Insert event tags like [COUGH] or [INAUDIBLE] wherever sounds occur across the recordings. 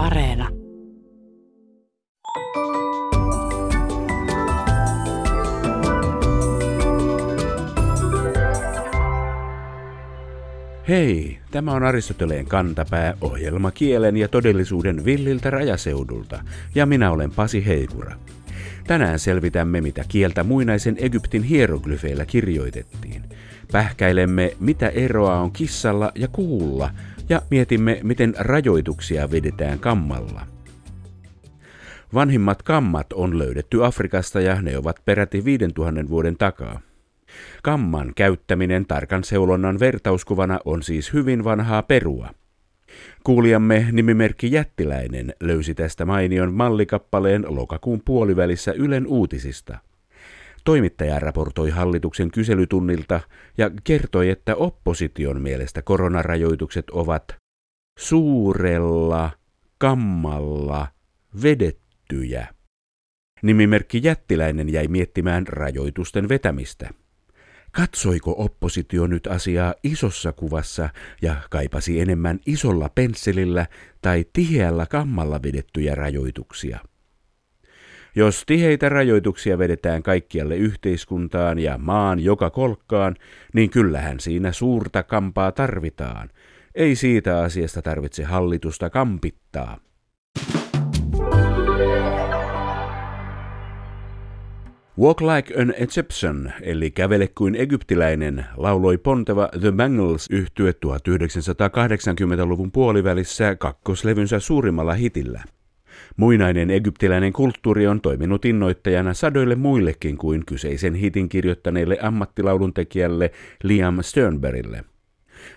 Areena. Hei, tämä on Aristoteleen kantapää ohjelma kielen ja todellisuuden villiltä rajaseudulta, ja minä olen Pasi Heikura. Tänään selvitämme, mitä kieltä muinaisen Egyptin hieroglyfeillä kirjoitettiin. Pähkäilemme, mitä eroa on kissalla ja kuulla, ja mietimme, miten rajoituksia vedetään kammalla. Vanhimmat kammat on löydetty Afrikasta ja ne ovat peräti 5000 vuoden takaa. Kamman käyttäminen tarkan seulonnan vertauskuvana on siis hyvin vanhaa perua. Kuulijamme nimimerkki Jättiläinen löysi tästä mainion mallikappaleen lokakuun puolivälissä Ylen uutisista. Toimittaja raportoi hallituksen kyselytunnilta ja kertoi, että opposition mielestä koronarajoitukset ovat suurella kammalla vedettyjä. Nimimerkki Jättiläinen jäi miettimään rajoitusten vetämistä. Katsoiko oppositio nyt asiaa isossa kuvassa ja kaipasi enemmän isolla pensselillä tai tiheällä kammalla vedettyjä rajoituksia? Jos tiheitä rajoituksia vedetään kaikkialle yhteiskuntaan ja maan joka kolkkaan, niin kyllähän siinä suurta kampaa tarvitaan. Ei siitä asiasta tarvitse hallitusta kampittaa. Walk Like an Egyptian, eli Kävele kuin egyptiläinen, lauloi ponteva The Bangles yhtye 1980-luvun puolivälissä kakkoslevynsä suurimmalla hitillä. Muinainen egyptiläinen kulttuuri on toiminut innoittajana sadoille muillekin kuin kyseisen hitin kirjoittaneelle ammattilauluntekijälle Liam Sternbergille.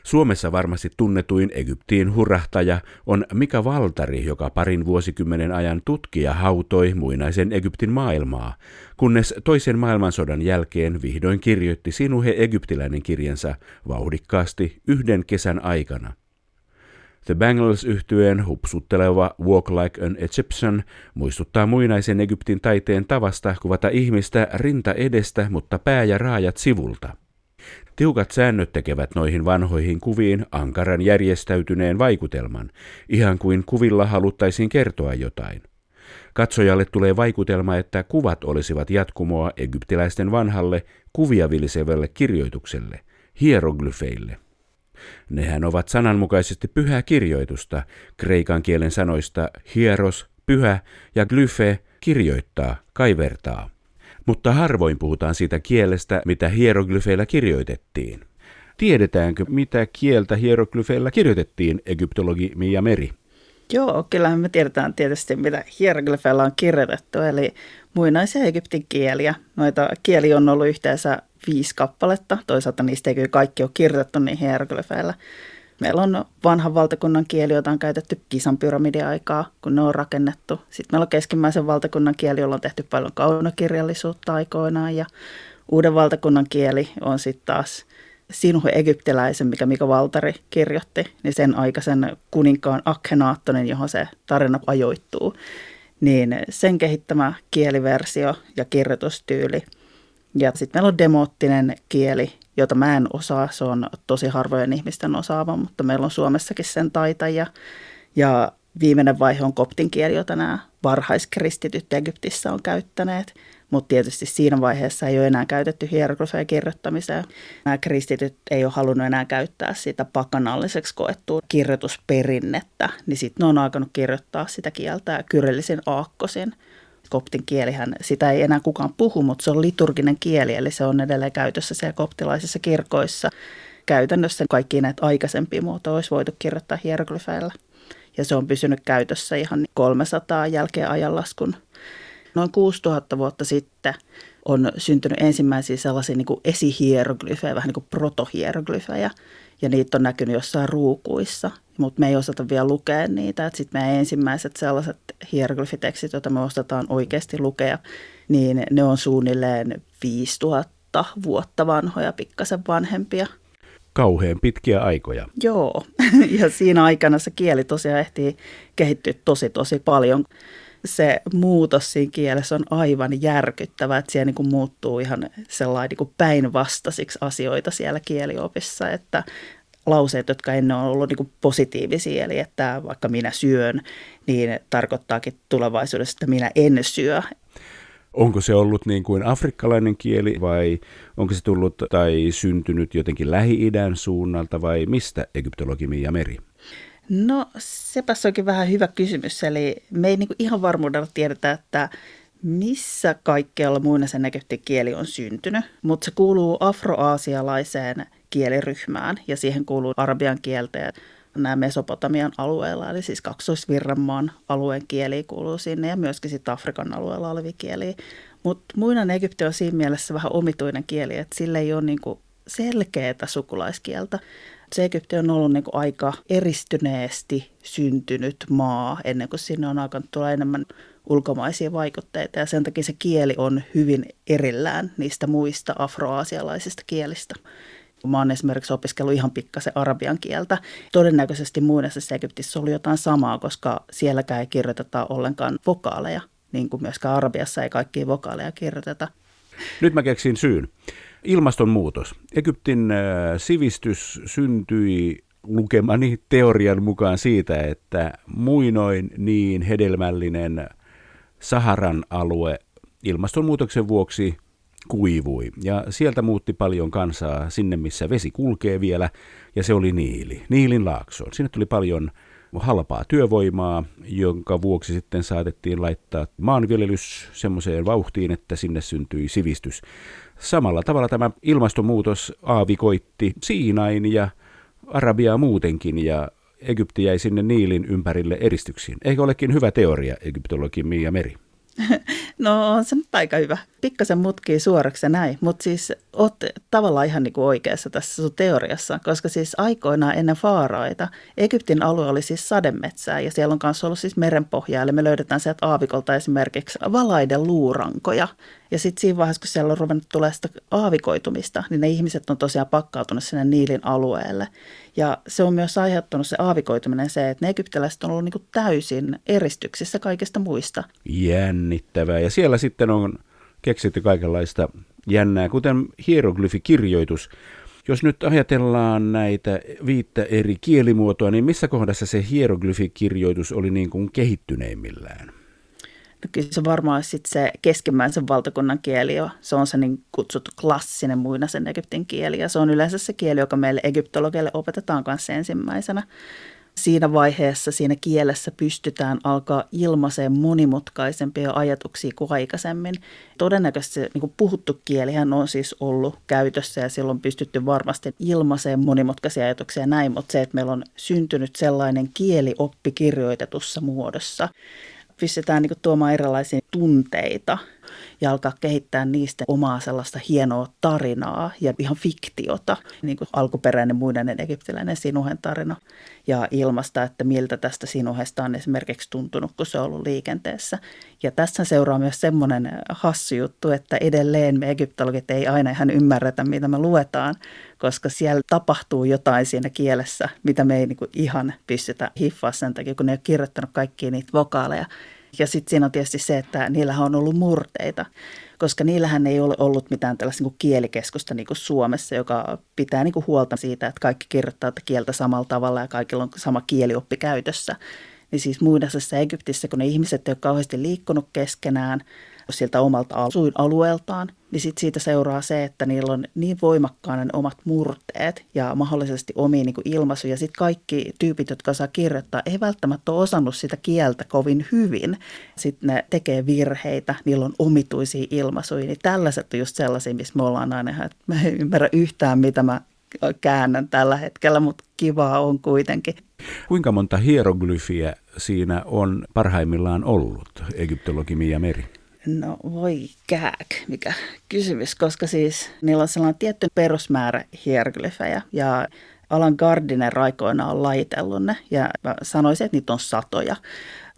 Suomessa varmasti tunnetuin Egyptiin hurahtaja on Mika Valtari, joka parin vuosikymmenen ajan tutkija hautoi muinaisen Egyptin maailmaa, kunnes toisen maailmansodan jälkeen vihdoin kirjoitti Sinuhe egyptiläinen kirjansa vauhdikkaasti yhden kesän aikana. The Bangles yhtyeen hupsutteleva Walk Like an Egyptian muistuttaa muinaisen Egyptin taiteen tavasta kuvata ihmistä rinta edestä, mutta pää ja raajat sivulta. Tiukat säännöt tekevät noihin vanhoihin kuviin ankaran järjestäytyneen vaikutelman, ihan kuin kuvilla haluttaisiin kertoa jotain. Katsojalle tulee vaikutelma, että kuvat olisivat jatkumoa egyptiläisten vanhalle kuvia vilisevälle kirjoitukselle, hieroglyfeille. Nehän ovat sananmukaisesti pyhää kirjoitusta, kreikan kielen sanoista hieros, pyhä ja glyfe, kirjoittaa, kaivertaa mutta harvoin puhutaan siitä kielestä, mitä hieroglyfeillä kirjoitettiin. Tiedetäänkö, mitä kieltä hieroglyfeilla kirjoitettiin, egyptologi Mia Meri? Joo, kyllähän me tiedetään tietysti, mitä hieroglyfeilla on kirjoitettu, eli muinaisia Egyptin kieliä. Noita kieli on ollut yhteensä viisi kappaletta, toisaalta niistä ei kyllä kaikki ole kirjoitettu niin hieroglyfeilla. Meillä on vanhan valtakunnan kieli, jota on käytetty kisan pyramidiaikaa, kun ne on rakennettu. Sitten meillä on keskimmäisen valtakunnan kieli, jolla on tehty paljon kaunokirjallisuutta aikoinaan. Ja uuden valtakunnan kieli on sitten taas Sinuhe egyptiläisen, mikä Mika Valtari kirjoitti, niin sen aikaisen kuninkaan Akhenaattonen, johon se tarina ajoittuu, niin sen kehittämä kieliversio ja kirjoitustyyli. Ja sitten meillä on demoottinen kieli, jota mä en osaa. Se on tosi harvojen ihmisten osaava, mutta meillä on Suomessakin sen taitajia. Ja viimeinen vaihe on koptin kieli, jota nämä varhaiskristityt Egyptissä on käyttäneet. Mutta tietysti siinä vaiheessa ei ole enää käytetty hieroglyfeja kirjoittamiseen. Nämä kristityt ei ole halunnut enää käyttää sitä pakanalliseksi koettua kirjoitusperinnettä, niin sitten ne on alkanut kirjoittaa sitä kieltä kyrillisin aakkosin – koptin kielihän, sitä ei enää kukaan puhu, mutta se on liturginen kieli, eli se on edelleen käytössä siellä koptilaisissa kirkoissa. Käytännössä kaikki näitä aikaisempia muotoja olisi voitu kirjoittaa hieroglyfeillä. Ja se on pysynyt käytössä ihan 300 jälkeen ajanlaskun. Noin 6000 vuotta sitten on syntynyt ensimmäisiä sellaisia niin esihieroglyfejä, vähän niin kuin protohieroglyfejä, ja niitä on näkynyt jossain ruukuissa mutta me ei osata vielä lukea niitä. Sitten meidän ensimmäiset sellaiset hieroglyfitekstit, joita me osataan oikeasti lukea, niin ne on suunnilleen 5000 vuotta vanhoja, pikkasen vanhempia. Kauhean pitkiä aikoja. Joo, [LAUGHS] ja siinä aikana se kieli tosiaan ehtii kehittyä tosi tosi paljon. Se muutos siinä kielessä on aivan järkyttävä, että siellä niin kuin muuttuu ihan sellainen niin päinvastaisiksi asioita siellä kieliopissa, että lauseet, jotka ennen on ollut niin positiivisia, eli että vaikka minä syön, niin tarkoittaakin tulevaisuudessa, että minä en syö. Onko se ollut niin kuin afrikkalainen kieli vai onko se tullut tai syntynyt jotenkin Lähi-idän suunnalta vai mistä egyptologi Mia Meri? No sepäs onkin vähän hyvä kysymys. Eli me ei niin ihan varmuudella tiedetä, että missä kaikkialla muinaisen Egyptin kieli on syntynyt, mutta se kuuluu afroaasialaiseen kieliryhmään ja siihen kuuluu arabian kieltä ja nämä Mesopotamian alueella, eli siis kaksoisvirranmaan alueen kieli kuuluu sinne ja myöskin sitten Afrikan alueella olevia kieliä. Mutta muinainen Egypti on siinä mielessä vähän omituinen kieli, että sillä ei ole niinku selkeää sukulaiskieltä. Se Egypti on ollut niinku aika eristyneesti syntynyt maa ennen kuin sinne on alkanut tulla enemmän ulkomaisia vaikutteita ja sen takia se kieli on hyvin erillään niistä muista afroasialaisista kielistä. Mä oon esimerkiksi opiskellut ihan pikkasen arabian kieltä. Todennäköisesti muinaisessa Egyptissä oli jotain samaa, koska sielläkään ei kirjoiteta ollenkaan vokaaleja, niin kuin myöskään arabiassa ei kaikkia vokaaleja kirjoiteta. Nyt mä keksin syyn. Ilmastonmuutos. Egyptin äh, sivistys syntyi lukemani teorian mukaan siitä, että muinoin niin hedelmällinen Saharan alue ilmastonmuutoksen vuoksi kuivui. Ja sieltä muutti paljon kansaa sinne, missä vesi kulkee vielä, ja se oli Niili, Niilin laaksoon. Sinne tuli paljon halpaa työvoimaa, jonka vuoksi sitten saatettiin laittaa maanviljelys semmoiseen vauhtiin, että sinne syntyi sivistys. Samalla tavalla tämä ilmastonmuutos aavikoitti Siinain ja Arabiaa muutenkin, ja Egypti jäi sinne Niilin ympärille eristyksiin. Eikö olekin hyvä teoria, egyptologi Mia Meri? [LAUGHS] No on se nyt aika hyvä. Pikkasen mutkii suoraksi näin, mutta siis oot tavallaan ihan niin kuin oikeassa tässä sun teoriassa, koska siis aikoinaan ennen faaraita Egyptin alue oli siis sademetsää ja siellä on myös ollut siis merenpohjaa, eli me löydetään sieltä aavikolta esimerkiksi valaiden luurankoja. Ja sitten siinä vaiheessa, kun siellä on ruvennut tulee sitä aavikoitumista, niin ne ihmiset on tosiaan pakkautunut sinne Niilin alueelle. Ja se on myös aiheuttanut se aavikoituminen se, että ne egyptiläiset on ollut niin täysin eristyksissä kaikista muista. Jännittävää. Ja siellä sitten on keksitty kaikenlaista jännää, kuten hieroglyfikirjoitus. Jos nyt ajatellaan näitä viittä eri kielimuotoa, niin missä kohdassa se hieroglyfikirjoitus oli niin kuin kehittyneimmillään? No kyllä se varmaan sitten se keskimmäisen valtakunnan kieli jo. Se on se niin kutsuttu klassinen muinaisen Egyptin kieli ja se on yleensä se kieli, joka meille egyptologeille opetetaan kanssa ensimmäisenä siinä vaiheessa siinä kielessä pystytään alkaa ilmaiseen monimutkaisempia ajatuksia kuin aikaisemmin. Todennäköisesti se niin puhuttu kielihän on siis ollut käytössä ja silloin pystytty varmasti ilmaiseen monimutkaisia ajatuksia ja näin, mutta se, että meillä on syntynyt sellainen kielioppi kirjoitetussa muodossa, pystytään niin tuomaan erilaisia tunteita ja alkaa kehittää niistä omaa sellaista hienoa tarinaa ja ihan fiktiota, niin kuin alkuperäinen muinainen egyptiläinen sinuhen tarina ja ilmasta, että miltä tästä sinuhesta on esimerkiksi tuntunut, kun se on ollut liikenteessä. Ja tässä seuraa myös semmoinen hassu juttu, että edelleen me egyptologit ei aina ihan ymmärretä, mitä me luetaan, koska siellä tapahtuu jotain siinä kielessä, mitä me ei niin ihan pystytä hiffaa sen takia, kun ne ei ole kirjoittanut kaikkia niitä vokaaleja. Ja sitten siinä on tietysti se, että niillähän on ollut murteita, koska niillähän ei ole ollut mitään tällaista niin kielikeskusta niin kuin Suomessa, joka pitää niin kuin huolta siitä, että kaikki kirjoittaa kieltä samalla tavalla ja kaikilla on sama kielioppi käytössä. Niin siis muinaisessa Egyptissä, kun ne ihmiset ei ole kauheasti liikkunut keskenään – sieltä omalta asuinalueeltaan, niin sit siitä seuraa se, että niillä on niin voimakkaana omat murteet ja mahdollisesti omiin niin ilmaisuja. Ja sitten kaikki tyypit, jotka saa kirjoittaa, ei välttämättä ole osannut sitä kieltä kovin hyvin. Sitten ne tekee virheitä, niillä on omituisia ilmaisuja. Niin tällaiset on just sellaisia, missä me ollaan aina, että mä en ymmärrä yhtään, mitä mä käännän tällä hetkellä, mutta kivaa on kuitenkin. Kuinka monta hieroglyfiä siinä on parhaimmillaan ollut, egyptologi Mia Meri? No voi kääk, mikä kysymys, koska siis niillä on sellainen tietty perusmäärä hieroglyfejä ja Alan Gardiner aikoina on laitellut ne ja sanoisin, että niitä on satoja.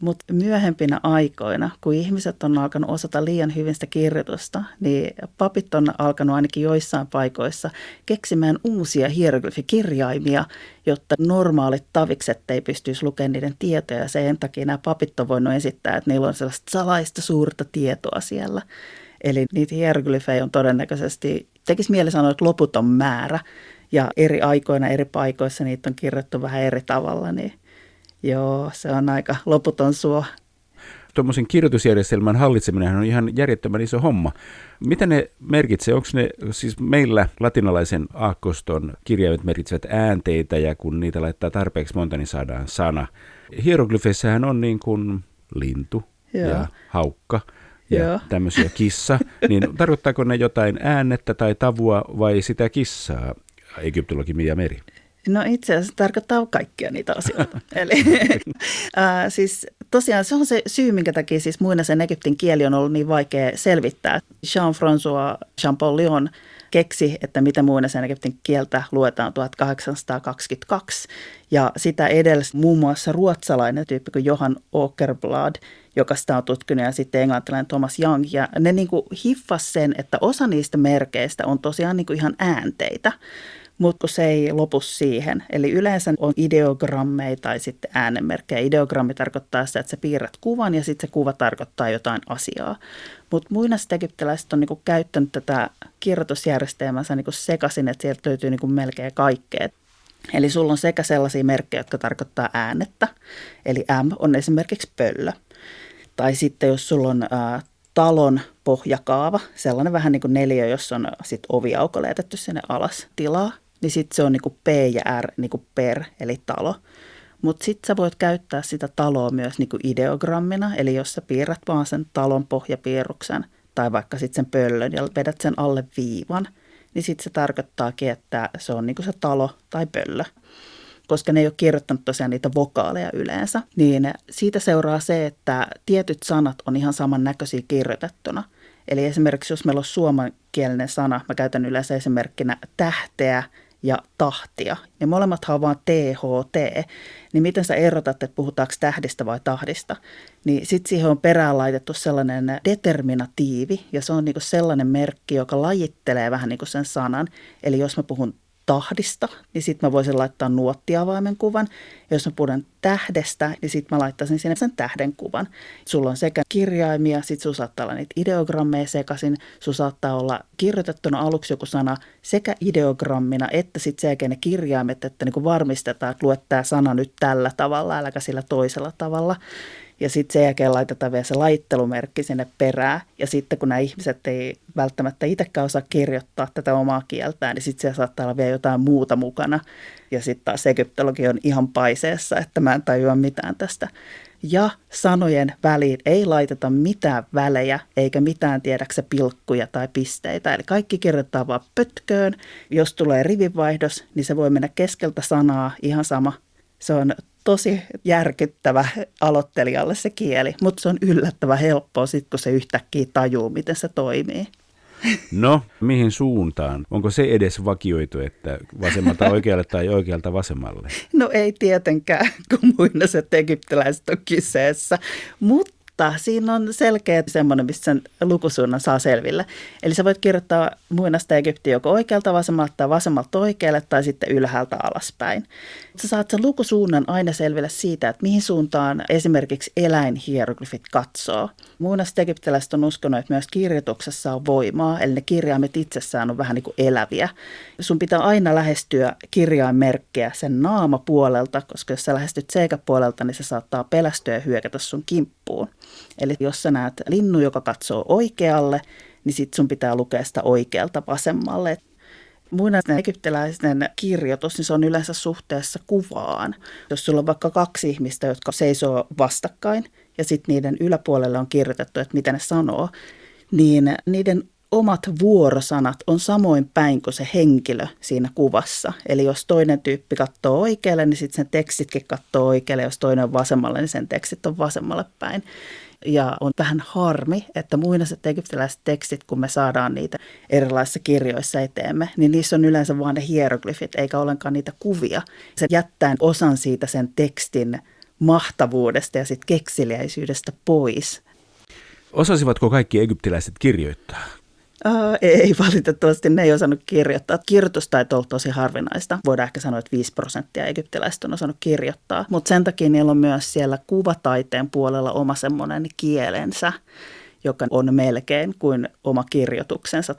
Mutta myöhempinä aikoina, kun ihmiset on alkanut osata liian hyvin sitä kirjoitusta, niin papit on alkanut ainakin joissain paikoissa keksimään uusia hieroglyfikirjaimia, jotta normaalit tavikset ei pystyisi lukemaan niiden tietoja. Ja sen takia nämä papit on voinut esittää, että niillä on sellaista salaista suurta tietoa siellä. Eli niitä hieroglyfejä on todennäköisesti, tekisi mieli sanoa, että loputon määrä. ja eri aikoina eri paikoissa niitä on kirjoittu vähän eri tavalla, niin joo, se on aika loputon suo. Tuommoisen kirjoitusjärjestelmän hallitseminen on ihan järjettömän iso homma. Mitä ne merkitsee? Onko ne, siis meillä latinalaisen aakkoston kirjaimet merkitsevät äänteitä ja kun niitä laittaa tarpeeksi monta, niin saadaan sana. Hieroglyfeissähän on niin kuin lintu Joo. ja haukka ja Joo. tämmöisiä kissa, [LAUGHS] niin tarkoittaako ne jotain äännettä tai tavua vai sitä kissaa, egyptologi Mia Meri? No itse asiassa tarkoittaa kaikkia niitä asioita. [LAUGHS] Eli [LAUGHS] äh, siis tosiaan se on se syy, minkä takia siis muinaisen Egyptin kieli on ollut niin vaikea selvittää. Jean-François Champollion keksi, että mitä muinaisen Egyptin kieltä luetaan 1822. Ja sitä edelsi muun muassa ruotsalainen tyyppi kuin Johan Åkerblad, joka sitä on tutkinut, ja sitten englantilainen Thomas Young. Ja ne niin kuin hiffas sen, että osa niistä merkeistä on tosiaan niin kuin ihan äänteitä mutta se ei lopu siihen. Eli yleensä on ideogrammeja tai sitten äänenmerkkejä. Ideogrammi tarkoittaa sitä, että sä piirrät kuvan ja sitten se kuva tarkoittaa jotain asiaa. Mutta muinaiset egyptiläiset on niinku käyttänyt tätä kirjoitusjärjestelmänsä niinku sekaisin, että sieltä löytyy niinku melkein kaikkea. Eli sulla on sekä sellaisia merkkejä, jotka tarkoittaa äänettä, eli M on esimerkiksi pöllö. Tai sitten jos sulla on ää, talon pohjakaava, sellainen vähän niin kuin neliö, jossa on sit oviauko laitettu sinne alas tilaa, niin sitten se on niinku P ja R niinku per, eli talo. Mutta sitten sä voit käyttää sitä taloa myös niinku ideogrammina, eli jos sä piirrät vaan sen talon pohjapiirruksen tai vaikka sitten sen pöllön ja vedät sen alle viivan, niin sitten se tarkoittaakin, että se on niinku se talo tai pöllö. Koska ne ei ole kirjoittanut tosiaan niitä vokaaleja yleensä, niin siitä seuraa se, että tietyt sanat on ihan samannäköisiä kirjoitettuna. Eli esimerkiksi jos meillä on suomenkielinen sana, mä käytän yleensä esimerkkinä tähteä ja tahtia. Ne molemmat on vaan THT. Niin miten sä erotat, että puhutaanko tähdistä vai tahdista? Niin sitten siihen on perään laitettu sellainen determinatiivi, ja se on niinku sellainen merkki, joka lajittelee vähän niinku sen sanan. Eli jos mä puhun tahdista, niin sitten mä voisin laittaa nuottiavaimen kuvan. Ja jos mä puhun tähdestä, niin sitten mä laittaisin sinne sen tähden kuvan. Sulla on sekä kirjaimia, sitten sulla saattaa olla niitä ideogrammeja sekaisin. Sulla saattaa olla kirjoitettuna aluksi joku sana sekä ideogrammina, että sitten sen jälkeen ne kirjaimet, että niin varmistetaan, että luet tämä sana nyt tällä tavalla, äläkä sillä toisella tavalla ja sitten sen jälkeen laitetaan vielä se laittelumerkki sinne perään. Ja sitten kun nämä ihmiset ei välttämättä itsekään osaa kirjoittaa tätä omaa kieltään, niin sitten siellä saattaa olla vielä jotain muuta mukana. Ja sitten taas egyptologi on ihan paiseessa, että mä en tajua mitään tästä. Ja sanojen väliin ei laiteta mitään välejä eikä mitään tiedäksä pilkkuja tai pisteitä. Eli kaikki kirjoittaa vaan pötköön. Jos tulee rivivaihdos, niin se voi mennä keskeltä sanaa ihan sama. Se on tosi järkyttävä aloittelijalle se kieli, mutta se on yllättävän helppoa sitten, kun se yhtäkkiä tajuu, miten se toimii. No, mihin suuntaan? Onko se edes vakioitu, että vasemmalta oikealle tai oikealta vasemmalle? No ei tietenkään, [LAUGHS] kun muinaiset egyptiläiset on kyseessä, mutta mutta siinä on selkeä semmoinen, missä sen lukusuunnan saa selville. Eli sä voit kirjoittaa muinaista Egyptiä joko oikealta vasemmalta tai vasemmalta oikealle tai sitten ylhäältä alaspäin. Sä saat sen lukusuunnan aina selville siitä, että mihin suuntaan esimerkiksi eläinhieroglyfit katsoo. Muinaiset egyptiläiset on uskonut, että myös kirjoituksessa on voimaa, eli ne kirjaimet itsessään on vähän niin kuin eläviä. Sun pitää aina lähestyä kirjainmerkkiä sen naamapuolelta, koska jos sä lähestyt seikapuolelta, niin se saattaa pelästyä ja hyökätä sun kimppuun. Eli jos sä näet linnu, joka katsoo oikealle, niin sit sun pitää lukea sitä oikealta vasemmalle. Muinainen egyptiläisen kirjoitus, niin se on yleensä suhteessa kuvaan. Jos sulla on vaikka kaksi ihmistä, jotka seisoo vastakkain, ja sitten niiden yläpuolelle on kirjoitettu, että mitä ne sanoo, niin niiden omat vuorosanat on samoin päin kuin se henkilö siinä kuvassa. Eli jos toinen tyyppi katsoo oikealle, niin sitten sen tekstitkin katsoo oikealle. Jos toinen on vasemmalle, niin sen tekstit on vasemmalle päin. Ja on vähän harmi, että muinaiset egyptiläiset tekstit, kun me saadaan niitä erilaisissa kirjoissa eteemme, niin niissä on yleensä vain ne hieroglyfit, eikä ollenkaan niitä kuvia. Se jättää osan siitä sen tekstin mahtavuudesta ja sitten kekseliäisyydestä pois. Osasivatko kaikki egyptiläiset kirjoittaa? Ei valitettavasti, ne ei osannut kirjoittaa. Kirjoitustaito on tosi harvinaista. Voidaan ehkä sanoa, että 5 prosenttia egyptiläistä on osannut kirjoittaa. Mutta sen takia niillä on myös siellä kuvataiteen puolella oma semmoinen kielensä, joka on melkein kuin oma kirjoituksensa.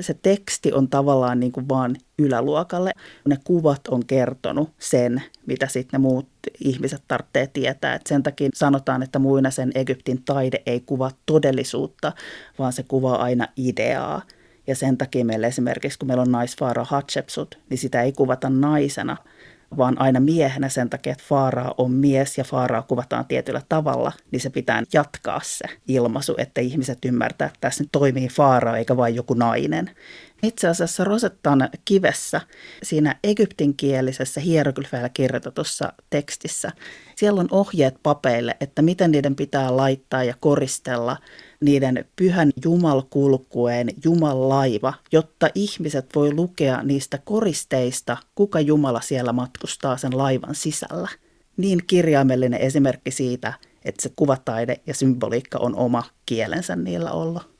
Se teksti on tavallaan niin kuin vaan yläluokalle. Ne kuvat on kertonut sen, mitä sitten ne muut ihmiset tarvitsee tietää. Et sen takia sanotaan, että muinaisen Egyptin taide ei kuvaa todellisuutta, vaan se kuvaa aina ideaa. Ja sen takia meillä esimerkiksi, kun meillä on naisfaara Hatshepsut, niin sitä ei kuvata naisena, vaan aina miehenä sen takia, että Faaraa on mies ja Faaraa kuvataan tietyllä tavalla, niin se pitää jatkaa se ilmaisu, että ihmiset ymmärtää, että tässä nyt toimii Faaraa eikä vain joku nainen. Itse asiassa Rosettan kivessä, siinä egyptinkielisessä hieroglyfeillä kirjoitetussa tekstissä, siellä on ohjeet papeille, että miten niiden pitää laittaa ja koristella niiden pyhän jumalkulkueen jumallaiva, jotta ihmiset voi lukea niistä koristeista, kuka Jumala siellä matkustaa sen laivan sisällä. Niin kirjaimellinen esimerkki siitä, että se kuvataide ja symboliikka on oma kielensä niillä ollut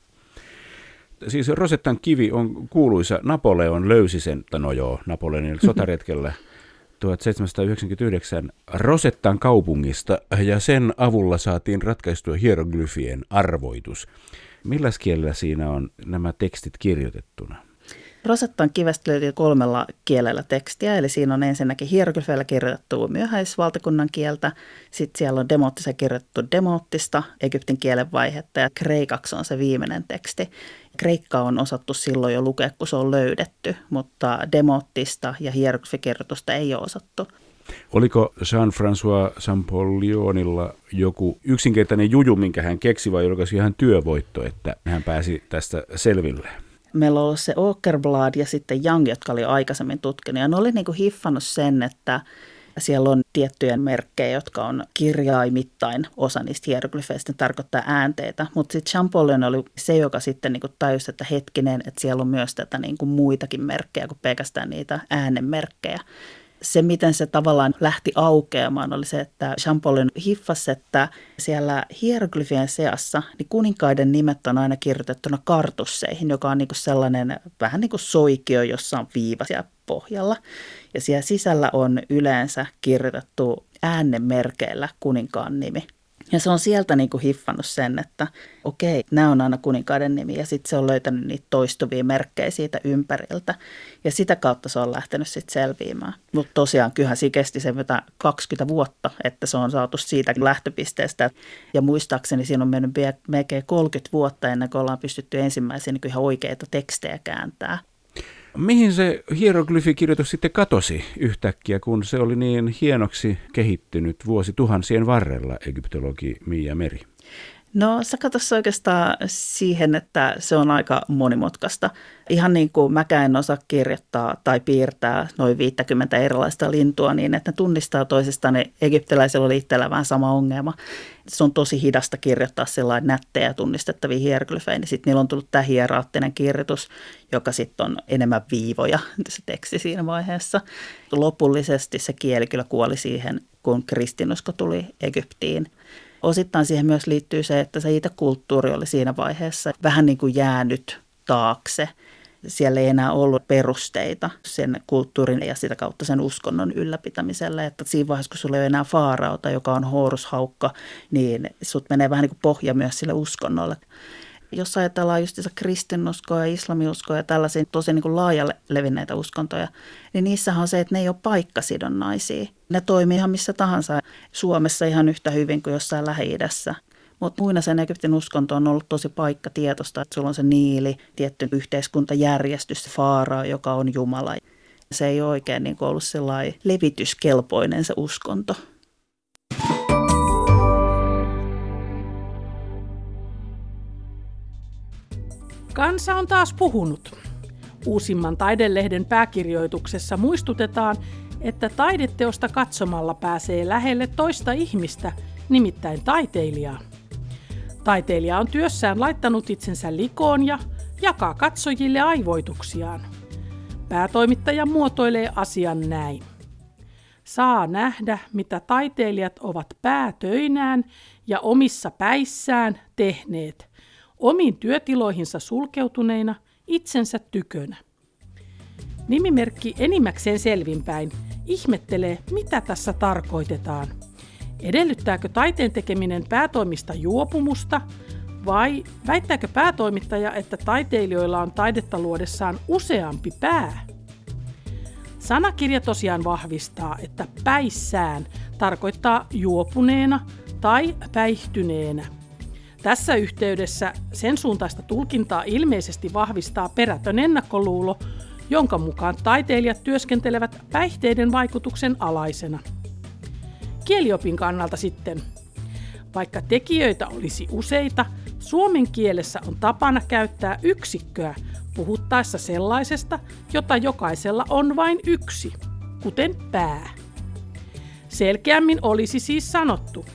siis Rosettan kivi on kuuluisa, Napoleon löysi sen, no joo, Napoleonin sotaretkellä [LAUGHS] 1799 Rosettan kaupungista ja sen avulla saatiin ratkaistua hieroglyfien arvoitus. Millä kielellä siinä on nämä tekstit kirjoitettuna? Rosettan kivestä löytyy kolmella kielellä tekstiä, eli siinä on ensinnäkin hieroglyfeillä kirjoitettu myöhäisvaltakunnan kieltä, sitten siellä on demoottissa kirjoitettu demoottista, Egyptin kielen vaihetta, ja kreikaksi on se viimeinen teksti. Kreikka on osattu silloin jo lukea, kun se on löydetty, mutta demoottista ja hieroglyfikirjoitusta ei ole osattu. Oliko Jean-François Sampolionilla joku yksinkertainen juju, minkä hän keksi, vai oliko se ihan työvoitto, että hän pääsi tästä selville? meillä on ollut se Åkerblad ja sitten Young, jotka oli aikaisemmin tutkinut. Ja ne oli niin hiffannut sen, että siellä on tiettyjä merkkejä, jotka on kirjaimittain osa niistä hieroglyfeistä, tarkoittaa äänteitä. Mutta sitten Champollion oli se, joka sitten niin tajusi, että hetkinen, että siellä on myös tätä niin kuin muitakin merkkejä kuin pelkästään niitä äänenmerkkejä se, miten se tavallaan lähti aukeamaan, oli se, että Champollion hiffasi, että siellä hieroglyfien seassa niin kuninkaiden nimet on aina kirjoitettuna kartusseihin, joka on niin kuin sellainen vähän niin kuin soikio, jossa on viiva siellä pohjalla. Ja siellä sisällä on yleensä kirjoitettu äänenmerkeillä kuninkaan nimi. Ja se on sieltä niin kuin hiffannut sen, että okei, nämä on aina kuninkaiden nimi ja sitten se on löytänyt niitä toistuvia merkkejä siitä ympäriltä. Ja sitä kautta se on lähtenyt sitten selviämään. Mutta tosiaan kyllähän siinä kesti se 20 vuotta, että se on saatu siitä lähtöpisteestä. Ja muistaakseni siinä on mennyt melkein 30 vuotta ennen kuin ollaan pystytty ensimmäisiä niin ihan oikeita tekstejä kääntää. Mihin se hieroglyfikirjoitus sitten katosi yhtäkkiä, kun se oli niin hienoksi kehittynyt vuosi tuhansien varrella, egyptologi Mia Meri? No sä katsossa oikeastaan siihen, että se on aika monimutkaista. Ihan niin kuin mäkään en osaa kirjoittaa tai piirtää noin 50 erilaista lintua niin, että ne tunnistaa toisistaan, niin egyptiläisillä oli itsellä vähän sama ongelma. Se on tosi hidasta kirjoittaa sellainen nättejä tunnistettavia hieroglyfejä, niin sitten niillä on tullut tämä hieraattinen kirjoitus, joka sitten on enemmän viivoja, se teksti siinä vaiheessa. Lopullisesti se kieli kyllä kuoli siihen, kun kristinusko tuli Egyptiin – Osittain siihen myös liittyy se, että se itse kulttuuri oli siinä vaiheessa vähän niin kuin jäänyt taakse. Siellä ei enää ollut perusteita sen kulttuurin ja sitä kautta sen uskonnon ylläpitämiselle. Että siinä vaiheessa, kun sulla ei ole enää faarauta, joka on horushaukka, niin sut menee vähän niin kuin pohja myös sille uskonnolle jos ajatellaan just kristinuskoa ja islamiuskoa ja tällaisia tosi niin kuin laajalle levinneitä uskontoja, niin niissähän on se, että ne ei ole paikkasidonnaisia. Ne toimii ihan missä tahansa Suomessa ihan yhtä hyvin kuin jossain Lähi-idässä. Mutta muinaisen Egyptin uskonto on ollut tosi paikkatietoista, että sulla on se niili, tietty yhteiskuntajärjestys, faara, joka on Jumala. Se ei oikein niin ollut sellainen levityskelpoinen se uskonto. Kansa on taas puhunut. Uusimman taidelehden pääkirjoituksessa muistutetaan, että taideteosta katsomalla pääsee lähelle toista ihmistä, nimittäin taiteilijaa. Taiteilija on työssään laittanut itsensä likoon ja jakaa katsojille aivoituksiaan. Päätoimittaja muotoilee asian näin. Saa nähdä, mitä taiteilijat ovat päätöinään ja omissa päissään tehneet – omiin työtiloihinsa sulkeutuneina itsensä tykönä. Nimimerkki enimmäkseen selvinpäin ihmettelee, mitä tässä tarkoitetaan. Edellyttääkö taiteen tekeminen päätoimista juopumusta Vai väittääkö päätoimittaja, että taiteilijoilla on taidetta luodessaan useampi pää? Sanakirja tosiaan vahvistaa, että päissään tarkoittaa juopuneena tai päihtyneenä. Tässä yhteydessä sen suuntaista tulkintaa ilmeisesti vahvistaa perätön ennakkoluulo, jonka mukaan taiteilijat työskentelevät päihteiden vaikutuksen alaisena. Kieliopin kannalta sitten. Vaikka tekijöitä olisi useita, suomen kielessä on tapana käyttää yksikköä puhuttaessa sellaisesta, jota jokaisella on vain yksi, kuten pää. Selkeämmin olisi siis sanottu,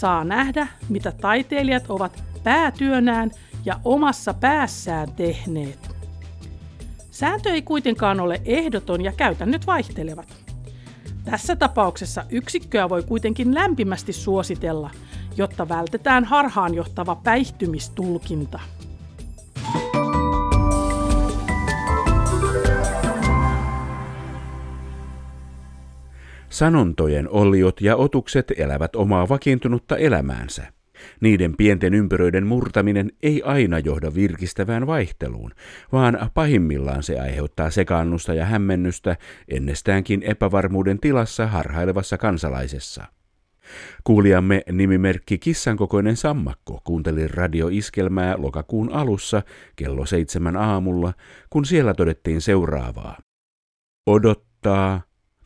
saa nähdä, mitä taiteilijat ovat päätyönään ja omassa päässään tehneet. Sääntö ei kuitenkaan ole ehdoton ja käytännöt vaihtelevat. Tässä tapauksessa yksikköä voi kuitenkin lämpimästi suositella, jotta vältetään harhaanjohtava päihtymistulkinta. Sanontojen olliot ja otukset elävät omaa vakiintunutta elämäänsä. Niiden pienten ympyröiden murtaminen ei aina johda virkistävään vaihteluun, vaan pahimmillaan se aiheuttaa sekaannusta ja hämmennystä ennestäänkin epävarmuuden tilassa harhailevassa kansalaisessa. Kuulijamme nimimerkki Kissan kokoinen sammakko kuunteli radioiskelmää lokakuun alussa kello seitsemän aamulla, kun siellä todettiin seuraavaa. Odottaa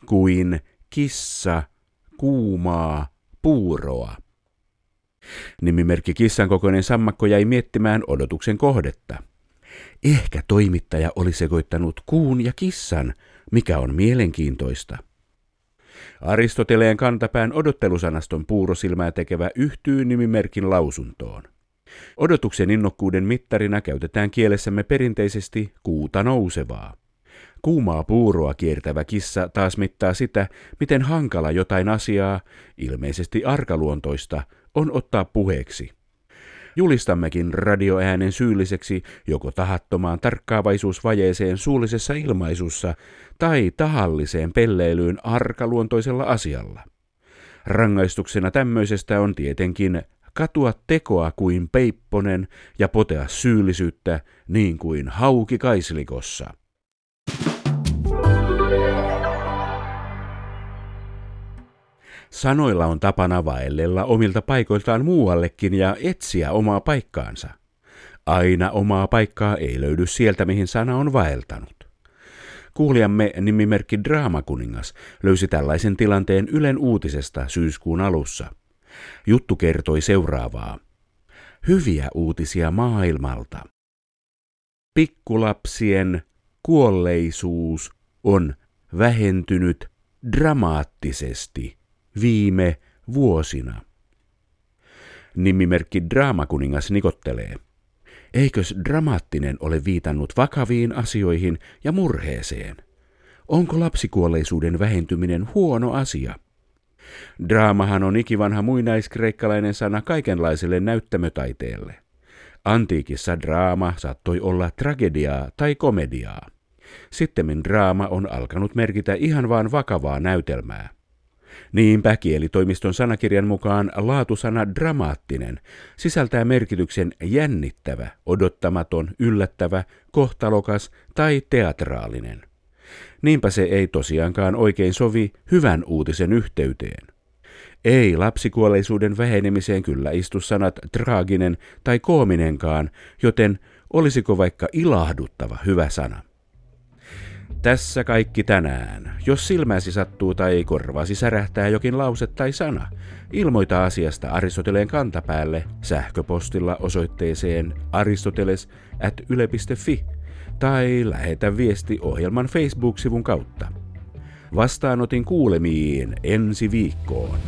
kuin kissa kuumaa puuroa. Nimimerkki Kissan kokoinen sammakko jäi miettimään odotuksen kohdetta. Ehkä toimittaja oli sekoittanut kuun ja kissan, mikä on mielenkiintoista. Aristoteleen kantapään odottelusanaston puurosilmää tekevä yhtyy nimimerkin lausuntoon. Odotuksen innokkuuden mittarina käytetään kielessämme perinteisesti kuuta nousevaa. Kuumaa puuroa kiertävä kissa taas mittaa sitä, miten hankala jotain asiaa, ilmeisesti arkaluontoista, on ottaa puheeksi. Julistammekin radioäänen syylliseksi joko tahattomaan tarkkaavaisuusvajeeseen suullisessa ilmaisussa tai tahalliseen pelleilyyn arkaluontoisella asialla. Rangaistuksena tämmöisestä on tietenkin katua tekoa kuin peipponen ja potea syyllisyyttä niin kuin hauki kaislikossa. Sanoilla on tapana vaellella omilta paikoiltaan muuallekin ja etsiä omaa paikkaansa. Aina omaa paikkaa ei löydy sieltä, mihin sana on vaeltanut. Kuulijamme nimimerkki Draamakuningas löysi tällaisen tilanteen Ylen uutisesta syyskuun alussa. Juttu kertoi seuraavaa. Hyviä uutisia maailmalta. Pikkulapsien kuolleisuus on vähentynyt dramaattisesti viime vuosina. Nimimerkki Draamakuningas nikottelee. Eikös dramaattinen ole viitannut vakaviin asioihin ja murheeseen? Onko lapsikuolleisuuden vähentyminen huono asia? Draamahan on ikivanha muinaiskreikkalainen sana kaikenlaiselle näyttämötaiteelle. Antiikissa draama saattoi olla tragediaa tai komediaa. Sittemmin draama on alkanut merkitä ihan vaan vakavaa näytelmää. Niinpä kielitoimiston sanakirjan mukaan laatusana dramaattinen sisältää merkityksen jännittävä, odottamaton, yllättävä, kohtalokas tai teatraalinen. Niinpä se ei tosiaankaan oikein sovi hyvän uutisen yhteyteen. Ei lapsikuolleisuuden vähenemiseen kyllä istu sanat traaginen tai koominenkaan, joten olisiko vaikka ilahduttava hyvä sana? Tässä kaikki tänään. Jos silmäsi sattuu tai korvasi särähtää jokin lause tai sana, ilmoita asiasta Aristoteleen kantapäälle sähköpostilla osoitteeseen aristoteles at yle.fi tai lähetä viesti ohjelman Facebook-sivun kautta. Vastaanotin kuulemiin ensi viikkoon.